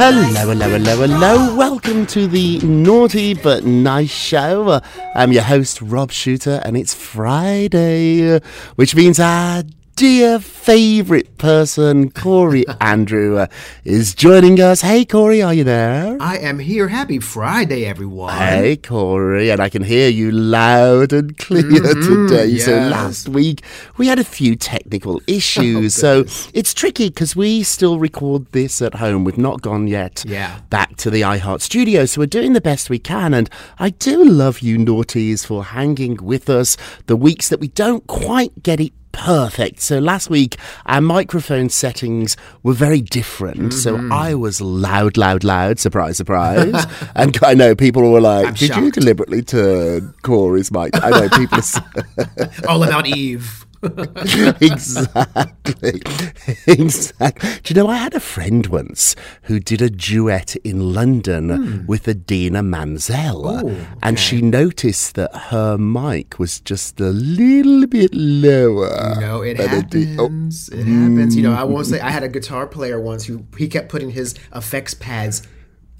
Hello, hello, hello, hello. Welcome to the Naughty But Nice Show. I'm your host, Rob Shuter, and it's Friday, which means our dear favourite person, Corey Andrew, uh, is joining us. Hey, Corey, are you there? I am here. Happy Friday, everyone. Hey, Corey, and I can hear you loud and clear today. So last week we had a few technical issues, so it's tricky because we still record this at home. We've not gone yet Yeah. back to the iHeart studio, so we're doing the best we can. And I do love you, naughties, for hanging with us the weeks that we don't quite get it perfect. So last week our microphone settings were very different. So Mm-hmm. I was loud, loud, loud, surprise, surprise. and I know people were like, I'm Did you deliberately turn Corey's mic? I know people All about Eve. exactly. exactly. Do you know, I had a friend once who did a duet in London with Idina Menzel. Hmm. Oh, And she noticed that her mic was just a little bit lower. No, it than Adi- oh, happens. It happens. You know, I won't say I had a guitar player once who he kept putting his effects pads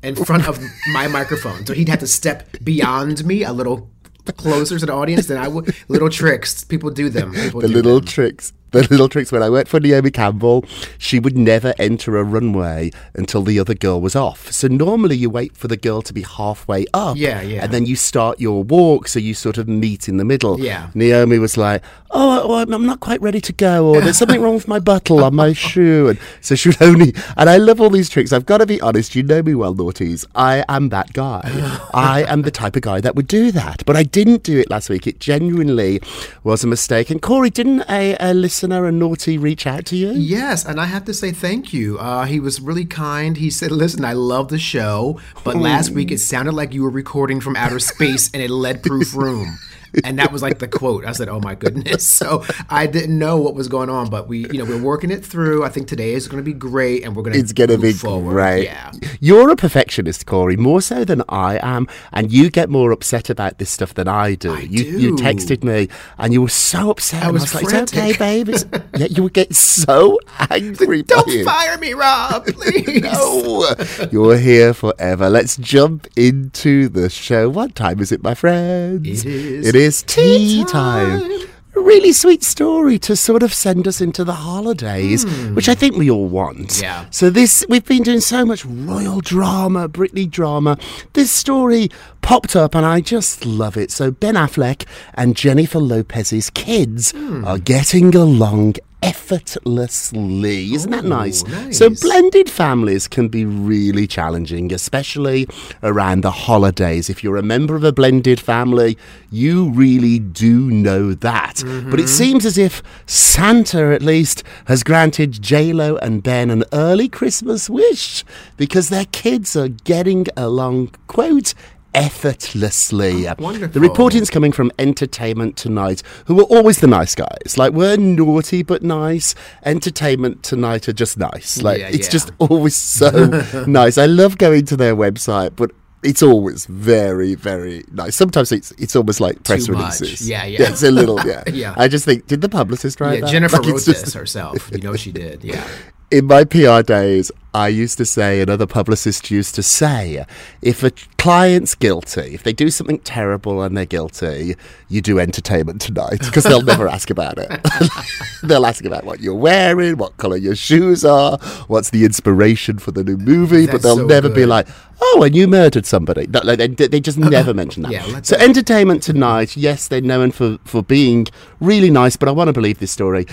in front of my microphone, so he'd have to step beyond me a little closer to the audience than I would. Little tricks, people do them. People the do little them. tricks. The little tricks. When I worked for Naomi Campbell, she would never enter a runway until the other girl was off. So normally you wait for the girl to be halfway up. Yeah, yeah. And then you start your walk, so you sort of meet in the middle. Yeah. Naomi was like, "Oh, well, I'm not quite ready to go," or "There's something wrong with my buckle on my shoe," and so she would only. And I love all these tricks. I've got to be honest. You know me well, naughties. I am that guy. I am the type of guy that would do that. But I didn't do it last week. It genuinely was a mistake. And Corey, didn't a, a listener, a naughty, reach out to you? Yes, and I have to say thank you. Uh, he was really kind. He said, "Listen, I love the show, but last week it sounded like you were recording from outer space in a lead-proof room." And that was like the quote. I said, "Oh my goodness!" So I didn't know what was going on, but we, you know, we're working it through. I think today is going to be great, and we're going to It's going to be forward. great. Yeah. You're a perfectionist, Corey, more so than I am, and you get more upset about this stuff than I do. I you, you texted me, and you were so upset. I and was like, "It's okay, frantic." babe." It's, yeah, you would get so angry. Don't fire me, Rob, please. No, you're here forever. Let's jump into the show. What time is it, my friends? It is It is tea tea time. time. Really sweet story to sort of send us into the holidays, which I think we all want. Yeah. So this we've been doing so much royal drama, Britney drama. This story popped up and I just love it. So Ben Affleck and Jennifer Lopez's kids Hmm. are getting along effortlessly. Isn't that Ooh, nice? nice. So blended families can be really challenging, especially around the holidays. If you're a member of a blended family, you really do know that. But it mm-hmm. seems as if Santa, at least, has granted J-Lo and Ben an early Christmas wish because their kids are getting along, quote, effortlessly. Oh, wonderful. The reporting's coming from Entertainment Tonight, who are always the nice guys. Like, we're naughty but nice. Entertainment Tonight are just nice. Like, Yeah, it's yeah. just always so nice. I love going to their website, but it's always very, very nice. Sometimes it's it's almost like press Too much. releases. Yeah, yeah. it's a little, yeah. Yeah. I just think, did the publicist write Yeah, that? Jennifer Like, wrote this herself. You know she did. Yeah. in my PR days, I used to say, and other publicists used to say, if a client's guilty, if they do something terrible and they're guilty, you do entertainment tonight because they'll never ask about it. they'll ask about what you're wearing, what color your shoes are, what's the inspiration for the new movie, but they'll so never be like, oh, and you murdered somebody. No, they, they just never mention that. Yeah, so entertainment tonight, yes, they're known for, for being really nice, but I want to believe this story.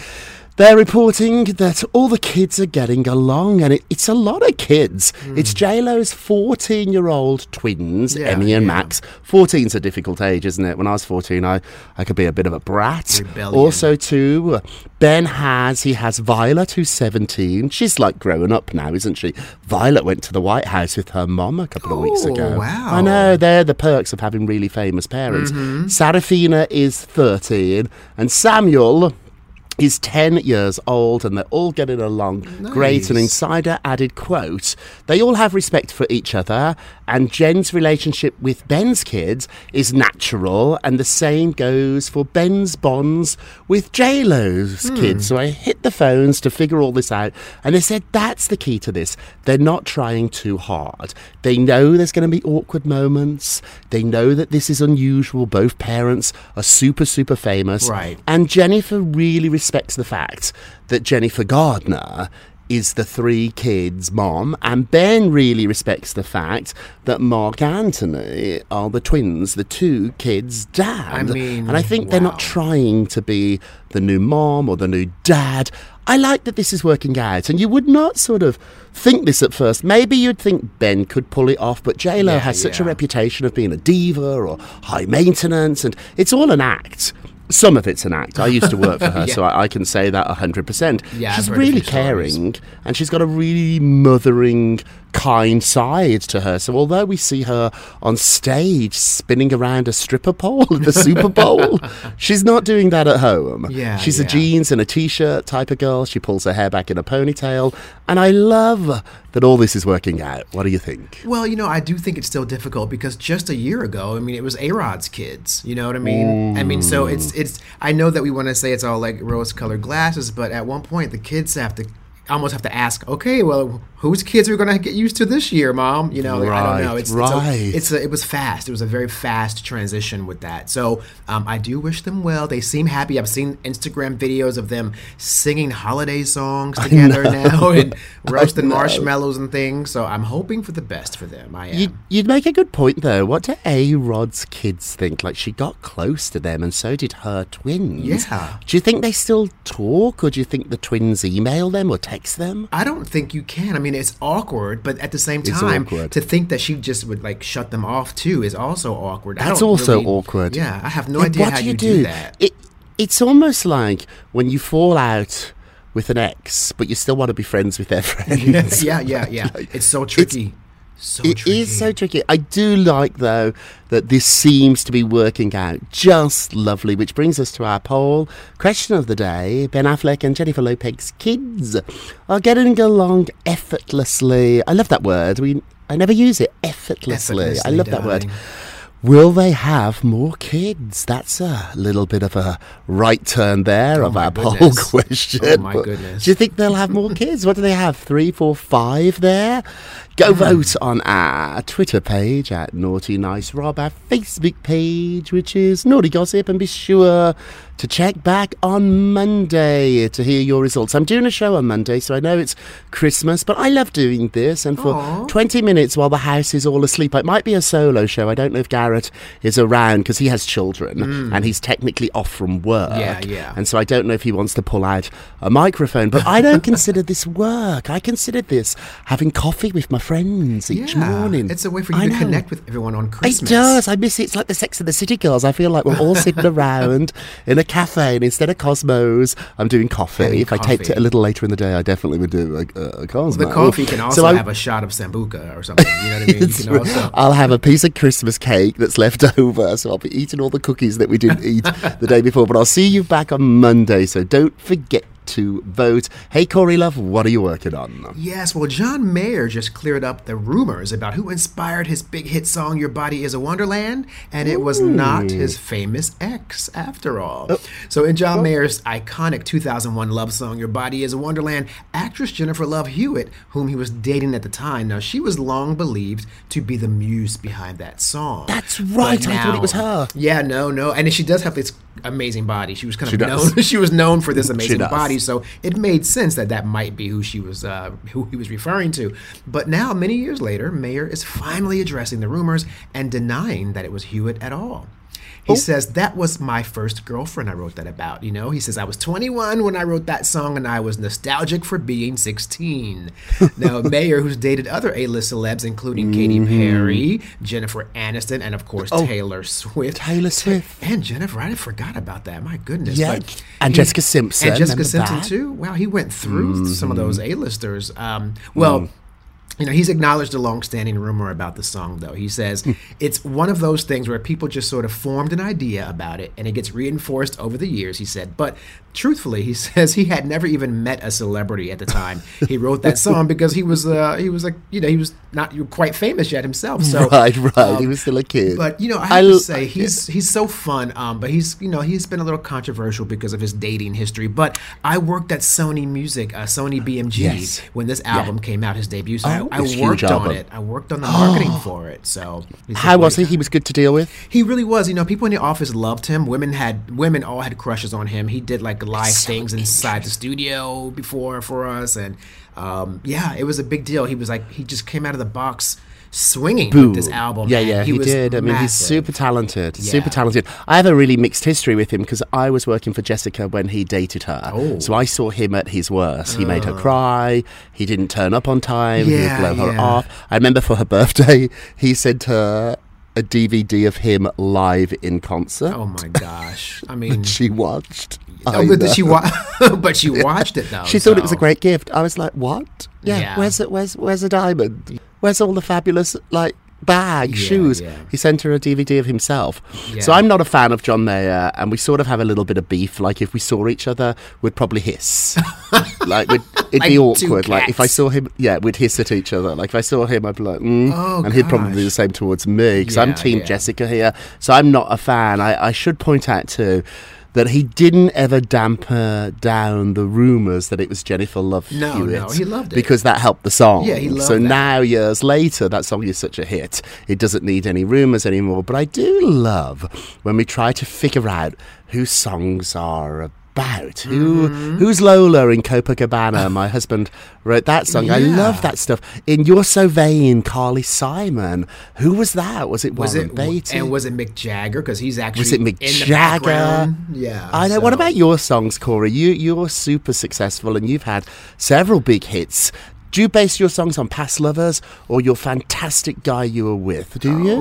They're reporting that all the kids are getting along, and it, it's a lot of kids. It's J Lo's 14 year old twins. Yeah, Emmy and yeah. Max. 14's a difficult age, isn't it? When I was 14, I, I could be a bit of a brat. Rebellion. Also, too, Ben has, he has Violet, who's 17. She's like growing up now, isn't she? Violet went to the White House with her mom a couple of weeks Oh, ago. wow. I know, they're the perks of having really famous parents. Mm-hmm. Seraphina is 13, and Samuel is 10 years old and they're all getting along great. An insider added quote, they all have respect for each other and Jen's relationship with Ben's kids is natural and the same goes for Ben's bonds with J-Lo's hmm. kids. So I hit the phones to figure all this out and they said that's the key to this. They're not trying too hard. They know there's going to be awkward moments. They know that this is unusual. Both parents are super, super famous. Right. And Jennifer really respects the fact that Jennifer Garner is the three kids' mom, and Ben really respects the fact that Marc Anthony are the twins, the two kids' dad. I mean, and I think they're not trying to be the new mom or the new dad. I like that this is working out, and you would not sort of think this at first. Maybe you'd think Ben could pull it off, but J Lo Yeah, has such a reputation of being a diva or high maintenance, and it's all an act. Some of it's an act. I used to work for her, so I, I can say that 100%. Yeah, she's really caring, and she's got a really mothering, kind side to her. So although we see her on stage spinning around a stripper pole at the Super Bowl, she's not doing that at home. Yeah, she's a jeans and a t-shirt type of girl. She pulls her hair back in a ponytail, and I love that all this is working out. What do you think? Well, you know, I do think it's still difficult because just a year ago, I mean, it was A Rod's kids. You know what I mean? I mean, so it's it's. I know that we want to say it's all like rose-colored glasses, but at one point, the kids have to almost have to ask, okay, well, whose kids are we going to get used to this year, mom? You know, like, I don't know. Right, It's right. It's, a, it's a, it was fast. It was a very fast transition with that. So um, I do wish them well. They seem happy. I've seen Instagram videos of them singing holiday songs together now and roasting marshmallows and things. So I'm hoping for the best for them. I am. You, you'd make a good point, though. What do A Rod's kids think? Like, she got close to them, and so did her twins. Yeah. Do you think they still talk, or do you think the twins email them or text them? I don't think you can. I mean, it's awkward, but at the same time, to think that she just would like shut them off too is also awkward. That's also really- awkward. Yeah, I have no Like, idea what how do you, you do, do? that. It, it's almost like when you fall out with an ex, but you still want to be friends with their friends. yeah, yeah, yeah. It's so tricky. So It is so tricky. I do like, though, that this seems to be working out just lovely, which brings us to our poll. Question of the day Ben Affleck and Jennifer Lopez's kids are getting along effortlessly. I love that word. We I never use it. Effortlessly. I Effortlessly, love that word. Will they have more kids? That's a little bit of a right turn there oh of Oh my our poll question. Oh my But goodness. Do you think they'll have more kids? What do they have? Three, four, five there? Go vote on our Twitter page at Naughty Nice Rob, our Facebook page, which is Naughty Gossip, and be sure to check back on Monday to hear your results. I'm doing a show on Monday, so I know it's Christmas, but I love doing this. And for 20 minutes while the house is all asleep, it might be a solo show. I don't know if Garrett is around because he has children and he's technically off from work. Mm. Yeah, yeah. And so I don't know if he wants to pull out a microphone, but I don't consider this work. I consider this having coffee with my friends each Yeah, morning. It's a way for you I to know. connect with everyone on Christmas. It does. I miss it. It's like the Sex of the City girls. I feel like we're all sitting around in a cafe, and instead of Cosmos, I'm doing coffee. If I taped it a little later in the day, I definitely would do like uh, a Cosmos. The coffee can also So have a shot of sambuca or something. You know what I mean? You also. I'll have a piece of Christmas cake that's left over, so I'll be eating all the cookies that we didn't eat the day before. But I'll see you back on Monday, so don't forget to vote. Hey, Corey Love, what are you working on? Yes, well, John Mayer just cleared up the rumors about who inspired his big hit song "Your Body Is a Wonderland," and it was not his famous ex, after all. Oh. So, in John oh. Mayer's iconic 2001 love song "Your Body Is a Wonderland," actress Jennifer Love Hewitt, whom he was dating at the time, now she was long believed to be the muse behind that song. That's right, I thought it was her. Yeah, no, no, and she does have this amazing body. She was kind of does. known. she was known for this amazing body, so it made sense that that might be who she was, uh, who he was referring to. But now, many years later, Mayer is finally addressing the rumors and denying that it was Hewitt at all. He Oh. says that was my first girlfriend I wrote that about. You know, he says I was 21 when I wrote that song and I was nostalgic for being 16. now Mayer, who's dated other A-list celebs including Katy Mm-hmm. Perry, Jennifer Aniston, and of course Taylor Swift. Oh, Taylor Swift. and Jennifer, I forgot about that. My goodness. Yeah, and he- Jessica Simpson, and Jessica Simpson that? Mm-hmm. too. Wow, he went through some of those A-listers. Um, well. Mm. You know, he's acknowledged a long-standing rumor about the song, though. He says Hmm. it's one of those things where people just sort of formed an idea about it, and it gets reinforced over the years. He said, but truthfully, he says he had never even met a celebrity at the time he wrote that song because he was, uh, he was like, you know, he was not quite famous yet himself. So, right, right. um, he was still a kid. but you know, I I have l- to say he's he's so fun. Um, but he's you know he's been a little controversial because of his dating history. But I worked at Sony Music, uh, Sony BMG, Yes. when this album came out, his debut. So Oh, I, I it's a huge worked on it. I worked on the marketing for it. So How was he? He was good to deal with. He really was. You know, people in the office loved him. Women had women all had crushes on him. He did like live things inside the studio before for us, and um, yeah, it was a big deal. He was like he just came out of the box swinging with this album. Yeah, yeah, he, was did. I mean, he's super talented. Super talented. I have a really mixed history with him because I was working for Jessica when he dated her. Oh. So I saw him at his worst. He made her oh. cry. He didn't turn up on time. he Yeah, would blow her off. I remember for her birthday, he sent her a DVD of him live in concert. Oh my gosh! I mean, She watched. oh, but she wa- but she watched it though. She thought it was a great gift. I was like, "What? Yeah, Yeah. where's it? Where's where's a diamond? Where's all the fabulous like bag, Yeah, shoes?" yeah. He sent her a DVD of himself. So I'm not a fan of John Mayer, and we sort of have a little bit of beef. Like if we saw each other, we'd probably hiss. like we'd, it'd Like be awkward. Like if I saw him, yeah, we'd hiss at each other. Like if I saw him, I'd be like, mm, Oh, and he'd probably do gosh. the same towards me because I'm Team yeah. Jessica here. So I'm not a fan. I, I should point out too. That he didn't ever damper down the rumours that it was Jennifer Love No, Hewitt no, he loved it. because that helped the song. Yeah, he loved So that. now, years later, that song is such a hit. It doesn't need any rumours anymore. But I do love when we try to figure out who songs are about. Who Mm-hmm. who's Lola in Copacabana? My husband wrote that song. I love that stuff. In You're So Vain, Carly Simon. Who was that? Was it Was Warren it Beatty? and was it Mick Jagger? Because he's actually Was it Mick Jagger? Yeah, I know. What about your songs, Corey? You you're super successful and you've had several big hits. Do you base your songs on past lovers or your fantastic guy you were with? Do you?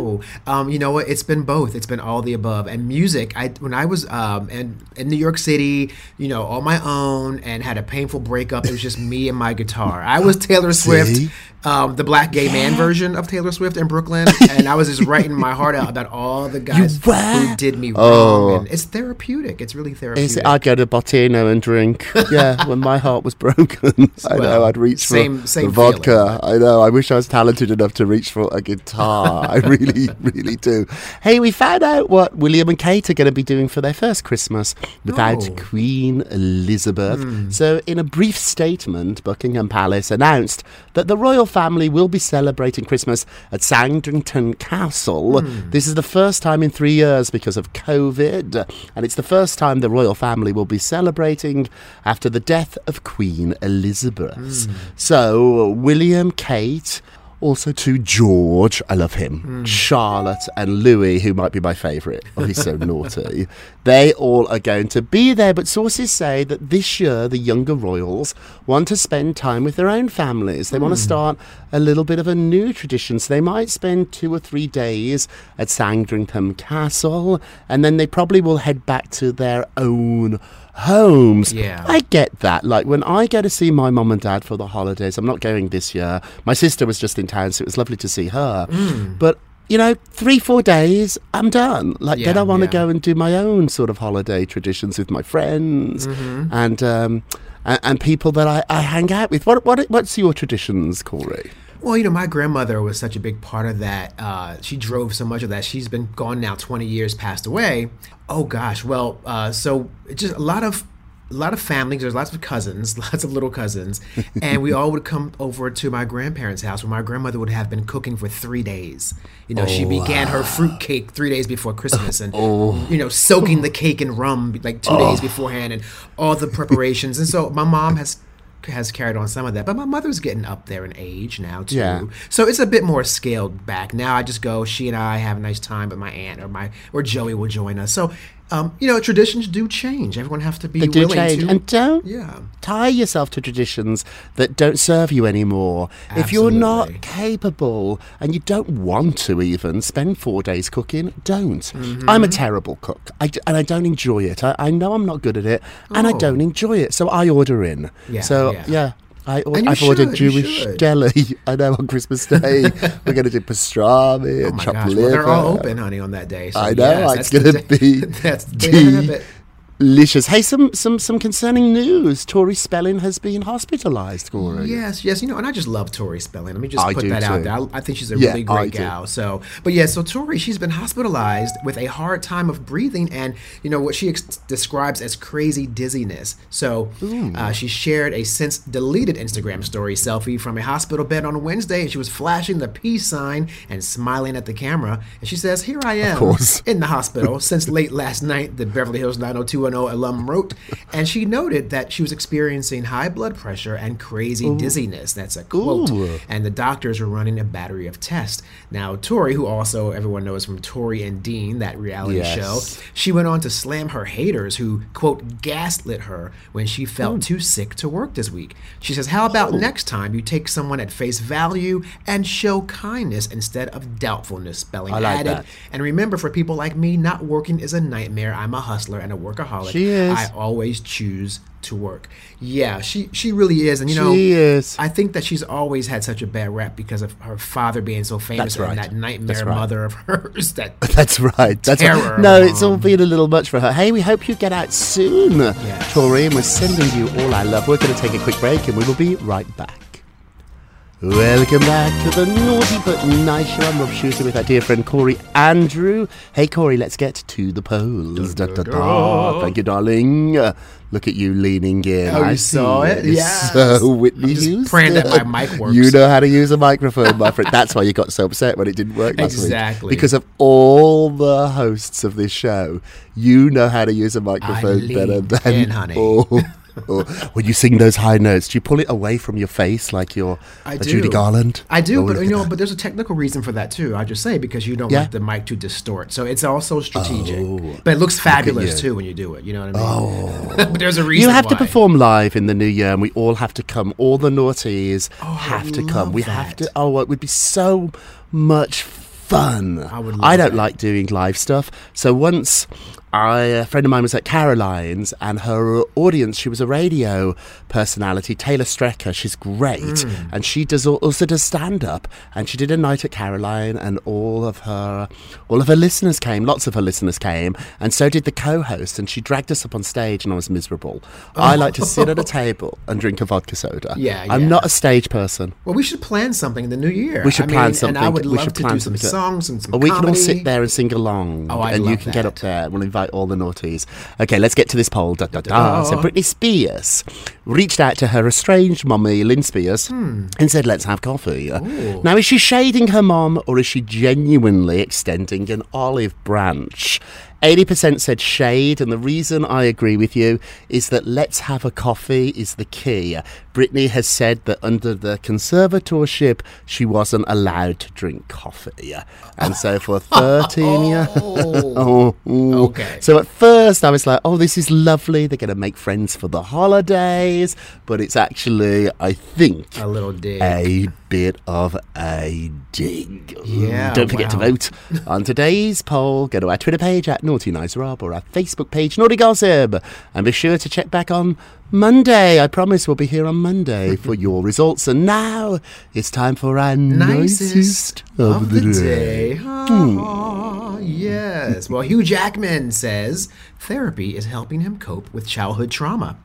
Oh, um, you know what? It's been both. It's been all the above. And music, I when I was um, in, in New York City, you know, on my own and had a painful breakup, it was just me and my guitar. I was Taylor Swift, um, the black gay man version of Taylor Swift in Brooklyn, and I was just writing my heart out about all the guys who did me Oh. wrong. And it's therapeutic. It's really therapeutic. I'd go to Bottino and drink. Yeah, when my heart was broken. I know. I'd reach same- for same vodka. feeling. I know. I wish I was talented enough to reach for a guitar. I really, really do. Hey, we found out what William and Kate are going to be doing for their first Christmas without Oh. Queen Elizabeth. Hmm. So, in a brief statement, Buckingham Palace announced that the royal family will be celebrating Christmas at Sandringham Castle. Hmm. This is the first time in three years because of COVID, and it's the first time the royal family will be celebrating after the death of Queen Elizabeth. Hmm. So, William, Kate, also to George, I love him, Hmm. Charlotte, and Louis, who might be my favourite. Oh, he's so naughty. They all are going to be there, but sources say that this year the younger royals want to spend time with their own families. They want to start a little bit of a new tradition. So they might spend two or three days at Sandringham Castle, and then they probably will head back to their own homes. Yeah. I get that. Like when I go to see my mum and dad for the holidays, I'm not going this year. My sister was just in town, so it was lovely to see her. Mm. But you know, three, four days, I'm done. Like, then I want to yeah. go and do my own sort of holiday traditions with my friends Mm-hmm. and um, and, and people that I, I hang out with. What what what's your traditions, Corey? Well, you know, my grandmother was such a big part of that. Uh, she drove so much of that. She's been gone now 20 years, passed away. Oh gosh. Well, uh, so just a lot of a lot of families. There's lots of cousins, lots of little cousins, and we all would come over to my grandparents' house where my grandmother would have been cooking for three days. You know, she began her fruit cake three days before Christmas, and oh, you know, soaking the cake in rum like two days beforehand, and all the preparations. And so my mom has has carried on some of that, but my mother's getting up there in age now too. Yeah. So it's a bit more scaled back. Now I just go, she and I have a nice time, but my aunt or my or Joey will join us. So um, you know, traditions do change. Everyone has to be They do willing change. to And don't Yeah. tie yourself to traditions that don't serve you anymore. If you're not capable and you don't want to even spend four days cooking, don't. Mm-hmm. I'm a terrible cook I and I don't enjoy it. I, I know I'm not good at it and I Oh. don't enjoy it. So I order in. Yeah, so, yeah. yeah. I, or- And you I've ordered should, you Jewish deli. I know on Christmas Day we're going to do pastrami Oh and chopped gosh, liver. well, they're all open, honey, on that day. So I know, yes, it's going to be that's the day to have it. delicious. Hey, some some some concerning news. Tori Spelling has been hospitalised, Corey. Yes, yes, you know, and I just love Tori Spelling. Let me just I put do that out there. I, I think she's a Yeah, really I great do. gal. So, but yeah, so Tori, she's been hospitalized with a hard time of breathing, and you know what she ex- describes as crazy dizziness. So, uh, she shared a since deleted Instagram story selfie from a hospital bed on Wednesday, and she was flashing the peace sign and smiling at the camera. And she says, "Here I am in the hospital since late last night." The Beverly Hills 90210 alum wrote, and she noted that she was experiencing high blood pressure and crazy dizziness. That's a quote. Ooh. And the doctors were running a battery of tests. Now, Tori, who also everyone knows from Tori and Dean, that reality Yes. show, she went on to slam her haters who, quote, gaslit her when she felt hmm. too sick to work this week. She says, How about hmm. next time you take someone at face value and show kindness instead of doubtfulness? Spelling like added. that. And remember, for people like me, not working is a nightmare. I'm a hustler and a workaholic. She is. I always choose to work. Yeah, she she really is. And you know, She is. I think that she's always had such a bad rap because of her father being so famous right. and that nightmare right. mother of hers. That That's right. That's Terror, right. No, it's all been a little much for her. Hey, we hope you get out soon, Tori, and we're sending you all our love. We're going to take a quick break, and we will be right back. Welcome back to the Naughty But Nice Show. I'm Rob Shuter with our dear friend Corey Andrew. Hey, Corey, let's get to the polls. Da, da, da. Thank you, darling. Uh, look at you leaning in. Oh, you I saw it? Yes. So, Whitney I'm just Houston. praying that my mic works. You know how to use a microphone, my friend. That's why you got so upset when it didn't work last week. Exactly. Because of all the hosts of this show, you know how to use a microphone better than in, honey. all. Or when you sing those high notes, do you pull it away from your face like you're I a do. Judy Garland? I do, Oh, but you know, that. but there's a technical reason for that too. I just say because you don't Yeah. want the mic to distort, so it's also strategic. Oh, but it looks fabulous too when you do it. You know what I mean? Oh, but there's a reason. You have to perform live in the new year, and we all have to come. All the naughties oh, have to come. We have to. Oh, it would be so much fun. I would I don't that. like doing live stuff. So once. I, a friend of mine was at Caroline's, and her audience, she was a radio personality, Taylor Strecker. She's great, Hmm. and she does also does stand up. And she did a night at Caroline, and all of her, all of her listeners came. Lots of her listeners came, and so did the co-host. And she dragged us up on stage, and I was miserable. I like to sit at a table and drink a vodka soda. Yeah, I'm yeah. not a stage person. Well, we should plan something in the new year. We should I plan mean, something. And I would we love should to plan do some something. songs and some Or we can all sit there and sing along, Oh, I'd and you love can get up that. there. We'll invite like all the naughties. Okay, let's get to this poll. Da, da, da. Oh. So Britney Spears reached out to her estranged mummy, Lynne Spears, hmm. and said, let's have coffee. Now, is she shading her mom or is she genuinely extending an olive branch? 80% said shade, and the reason I agree with you is that let's have a coffee is the key. Britney has said that under the conservatorship, she wasn't allowed to drink coffee. And so for 13 years. Oh. oh. Okay. So at first I was like, oh, this is lovely. They're going to make friends for the holidays. But it's actually, I think, A little dig. a bit of a dig. Yeah, Don't forget to vote on today's poll. Go to our Twitter page at Naughty Nice Rob or our Facebook page, Naughty Gossip. And be sure to check back on Monday. I promise we'll be here on Monday for your results. And now it's time for our nicest, of, the, day. Aw, hmm. ah, yes. Well, Hugh Jackman says therapy is helping him cope with childhood trauma.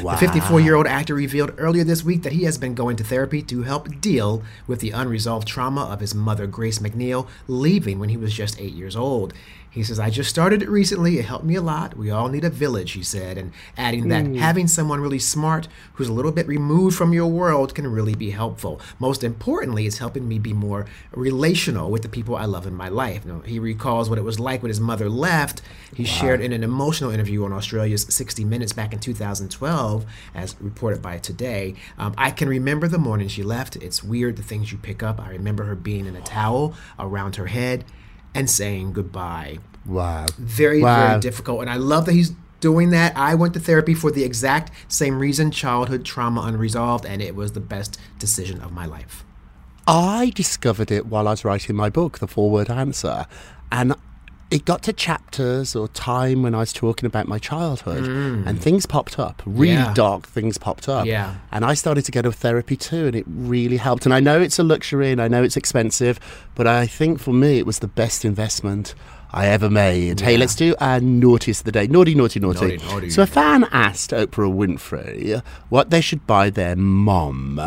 Wow. The 54 year old actor revealed earlier this week that he has been going to therapy to help deal with the unresolved trauma of his mother, Grace McNeil, leaving when he was just eight years old. He says, I just started it recently. It helped me a lot. We all need a village, he said, and adding that having someone really smart who's a little bit removed from your world can really be helpful. Most importantly, it's helping me be more relational with the people I love in my life. You know, he recalls what it was like when his mother left. He shared in an emotional interview on Australia's 60 Minutes back in 2012, as reported by Today. Um, I can remember the morning she left. It's weird the things you pick up. I remember her being in a towel around her head and saying goodbye Wow. very Wow. very difficult and i love that he's doing that i went to therapy for the exact same reason childhood trauma unresolved and it was the best decision of my life I discovered it while I was writing my book, The Four Word Answer. And it got to chapters or time when I was talking about my childhood and things popped up. Really Mm. Yeah. dark things popped up. Yeah. And I started to go to therapy too, and it really helped. And I know it's a luxury and I know it's expensive, but I think for me it was the best investment I ever made. Hey, let's do our naughtiest of the day. Naughty, naughty, naughty. Naughty, naughty. So a fan asked Oprah Winfrey what they should buy their mom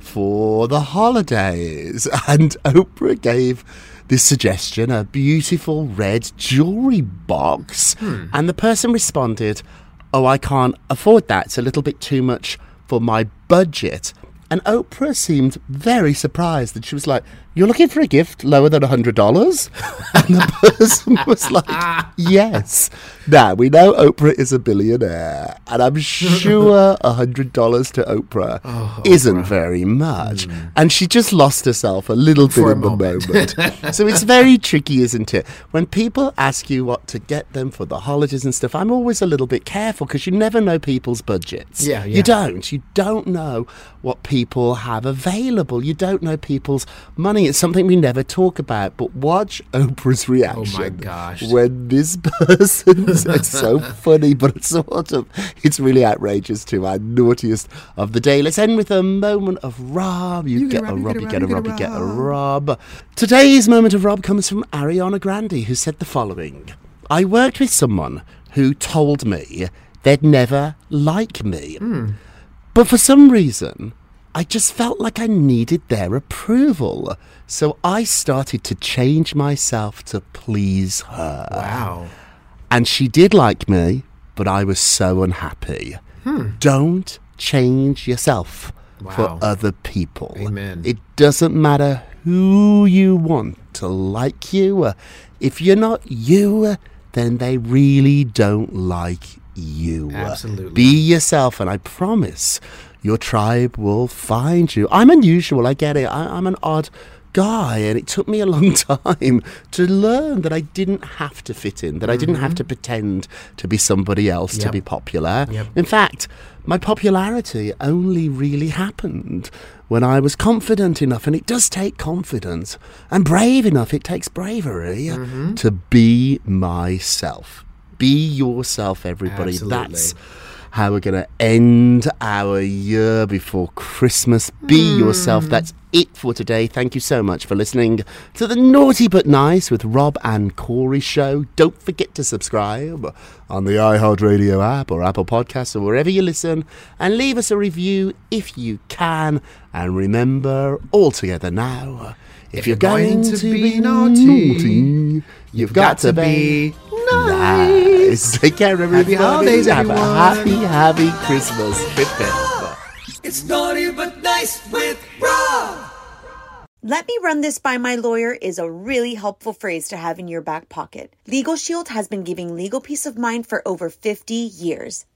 for the holidays. And Oprah gave this suggestion a beautiful red jewelry box. Hmm. And the person responded, Oh, I can't afford that. It's a little bit too much for my budget. And Oprah seemed very surprised that she was like, You're looking for a gift lower than $100? And the person was like, Yes. Now, we know Oprah is a billionaire, and I'm sure $100 to Oprah Oh, isn't very much. Mm. And she just lost herself a little bit. For in the moment. moment. so it's very tricky, isn't it? When people ask you what to get them for the holidays and stuff, I'm always a little bit careful because you never know people's budgets. Yeah, yeah. You don't. You don't know what people have available. You don't know people's money. It's something we never talk about. But watch Oprah's reaction. Oh my gosh. When this person, it's so funny, but it's sort of, it's really outrageous too. Our naughtiest of the day. Let's end with a moment of Rob. You, get, a Rob, you get a Rob, you get a Rob. Today's moment of Rob comes from Ariana Grande, who said the following I worked with someone who told me they'd never like me. Hmm. But for some reason, I just felt like I needed their approval. So I started to change myself to please her. wow And she did like me, but I was so unhappy. Hmm. Don't change yourself Wow. for other people. Amen. It doesn't matter who you want to like you. If you're not you, then they really don't like you. Absolutely. Be yourself, and I promise your tribe will find you. I'm unusual, I get it. I, I'm an odd guy, and it took me a long time to learn that I didn't have to fit in, that I didn't have to pretend to be somebody else to Mm-hmm. Be popular. Yep. In fact, my popularity only really happened when I was confident enough, and it does take confidence, and brave enough, it takes bravery Mm-hmm. to be myself. Be yourself, everybody. Absolutely. That's how we're going to end our year before Christmas. Be hmm. yourself. That's it for today. Thank you so much for listening to the Naughty But Nice with Rob and Corey show. Don't forget to subscribe on the iHeartRadio app or Apple Podcasts or wherever you listen and leave us a review if you can. And remember, all together now, if, you're, going, to, be naughty, you've got, to be Nice. Take care, everybody. Happy holidays, Have a everyone. happy, happy Christmas. Pip, pip. It's naughty but nice with Rob. Let me run this by my lawyer is a really helpful phrase to have in your back pocket. Legal Shield has been giving legal peace of mind for over 50 years.